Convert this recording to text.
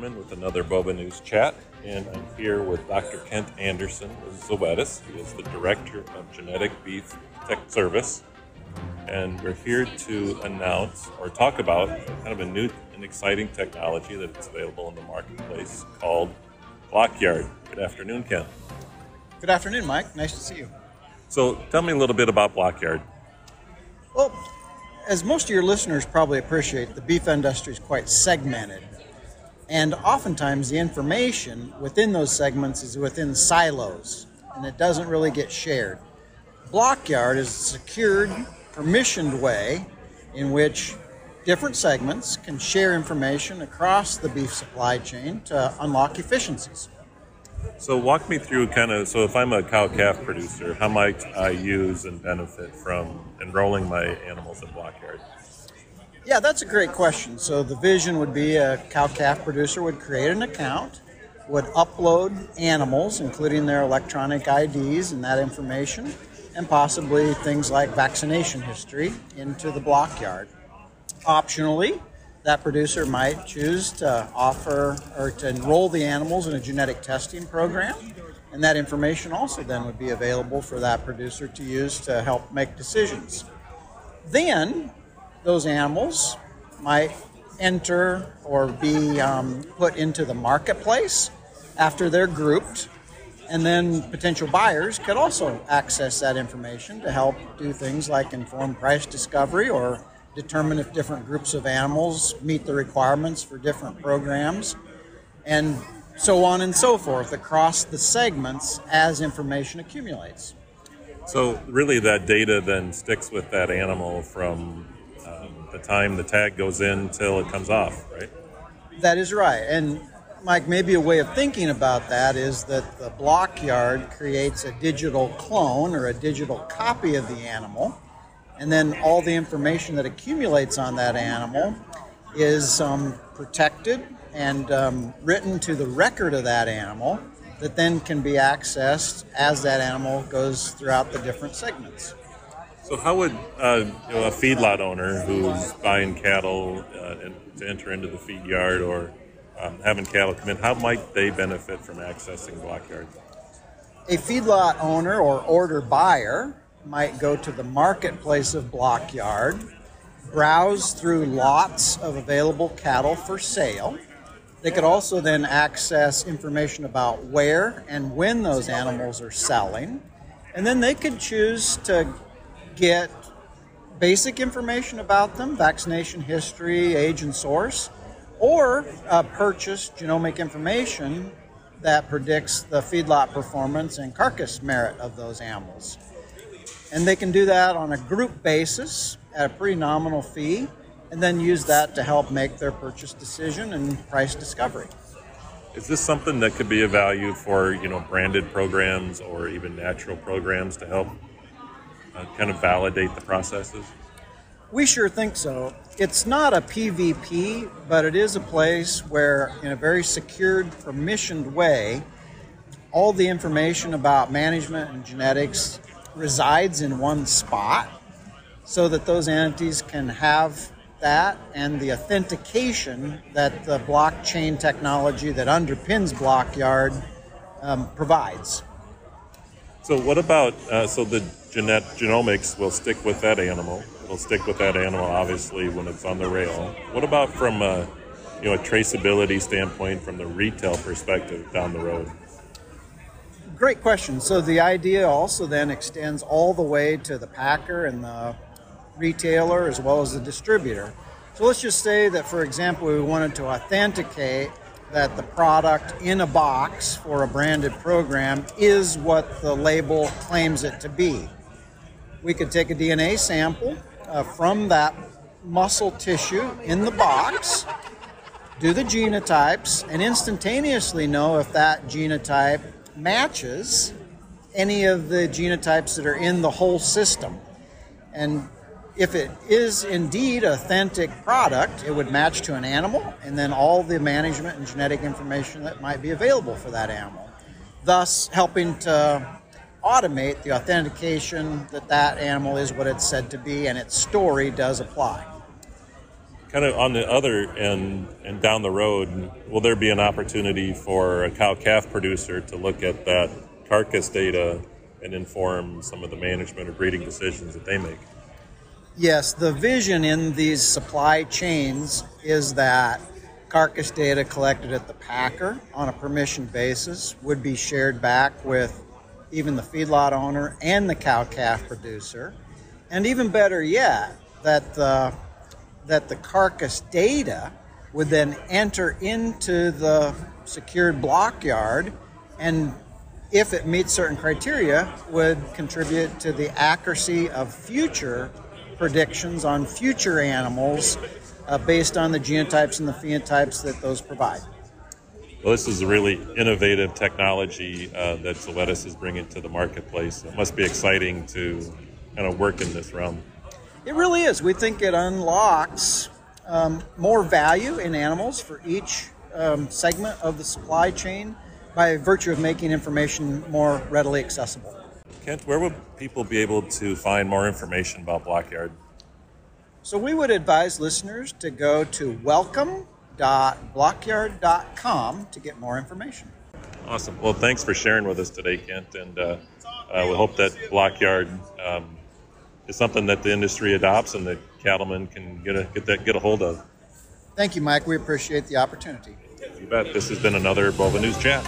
Zimmerman with another Bova News chat, and I'm here with Dr. Kent Anderson of Zoetis. He is the Director of Genetic Beef Tech Service, and we're here to announce or talk about kind of a new and exciting technology that's available in the marketplace called Blockyard. Good afternoon, Kent. Good afternoon, Mike. Nice to see you. So, tell me a little bit about Blockyard. Well, as most of your listeners probably appreciate, the beef industry is quite segmented. And oftentimes the information within those segments is within silos and it doesn't really get shared. Blockyard is a secured, permissioned way in which different segments can share information across the beef supply chain to unlock efficiencies. So walk me through kind of so if I'm a cow calf producer, how might I use and benefit from enrolling my animals in Blockyard? Yeah, that's a great question. So the vision would be a cow calf producer would create an account, would upload animals, including their electronic IDs and that information, and possibly things like vaccination history into the Blockyard. Optionally, that producer might choose to offer or to enroll the animals in a genetic testing program. And that information also then would be available for that producer to use to help make decisions. Then those animals might enter or be um, put into the marketplace after they're grouped. And then potential buyers could also access that information to help do things like inform price discovery or determine if different groups of animals meet the requirements for different programs, and so on and so forth across the segments as information accumulates. So, really, that data then sticks with that animal from um, the time the tag goes in till it comes off, right? That is right. And Mike, maybe a way of thinking about that is that the Blockyard creates a digital clone or a digital copy of the animal and then all the information that accumulates on that animal is um, protected and um, written to the record of that animal that then can be accessed as that animal goes throughout the different segments. So, how would uh, you know, a feedlot owner who's buying cattle uh, to enter into the feed yard or um, having cattle come in, how might they benefit from accessing Blockyard? A feedlot owner or order buyer might go to the marketplace of Blockyard, browse through lots of available cattle for sale. They could also then access information about where and when those animals are selling. And then they could choose to get basic information about them, vaccination history, age, and source, or uh, purchase genomic information that predicts the feedlot performance and carcass merit of those animals. And they can do that on a group basis at a pretty nominal fee and then use that to help make their purchase decision and price discovery. Is this something that could be a value for you know branded programs or even natural programs to help uh, kind of validate the processes? We sure think so. It's not a PVP, but it is a place where, in a very secured, permissioned way, all the information about management and genetics resides in one spot so that those entities can have that and the authentication that the blockchain technology that underpins Blockyard um, provides. So, what about uh, so the genet- genomics will stick with that animal? It'll stick with that animal, obviously, when it's on the rail. What about from a you know a traceability standpoint, from the retail perspective down the road? Great question. So the idea also then extends all the way to the packer and the retailer as well as the distributor. So let's just say that, for example, we wanted to authenticate that the product in a box for a branded program is what the label claims it to be. We could take a DNA sample uh, from that muscle tissue in the box, do the genotypes, and instantaneously know if that genotype matches any of the genotypes that are in the whole system. And if it is indeed authentic product, it would match to an animal and then all the management and genetic information that might be available for that animal, thus helping to automate the authentication that that animal is what it's said to be and its story does apply. kind of on the other end and down the road, will there be an opportunity for a cow calf producer to look at that carcass data and inform some of the management or breeding decisions that they make? Yes, the vision in these supply chains is that carcass data collected at the packer on a permission basis would be shared back with even the feedlot owner and the cow calf producer. And even better yet, that the, that the carcass data would then enter into the secured Blockyard and if it meets certain criteria would contribute to the accuracy of future predictions on future animals uh, based on the genotypes and the phenotypes that those provide. Well, this is a really innovative technology uh, that Zoetis is bringing to the marketplace. It must be exciting to kind of work in this realm. It really is. We think it unlocks um, more value in animals for each um, segment of the supply chain by virtue of making information more readily accessible. Kent, where would people be able to find more information about Blockyard? So we would advise listeners to go to welcome.blockyard.com to get more information. Awesome. Well, thanks for sharing with us today, Kent, and uh, uh, we hope that Blockyard um, is something that the industry adopts and that cattlemen can get a, get that get a hold of. Thank you, Mike. We appreciate the opportunity. You bet. This has been another Bova News Chat.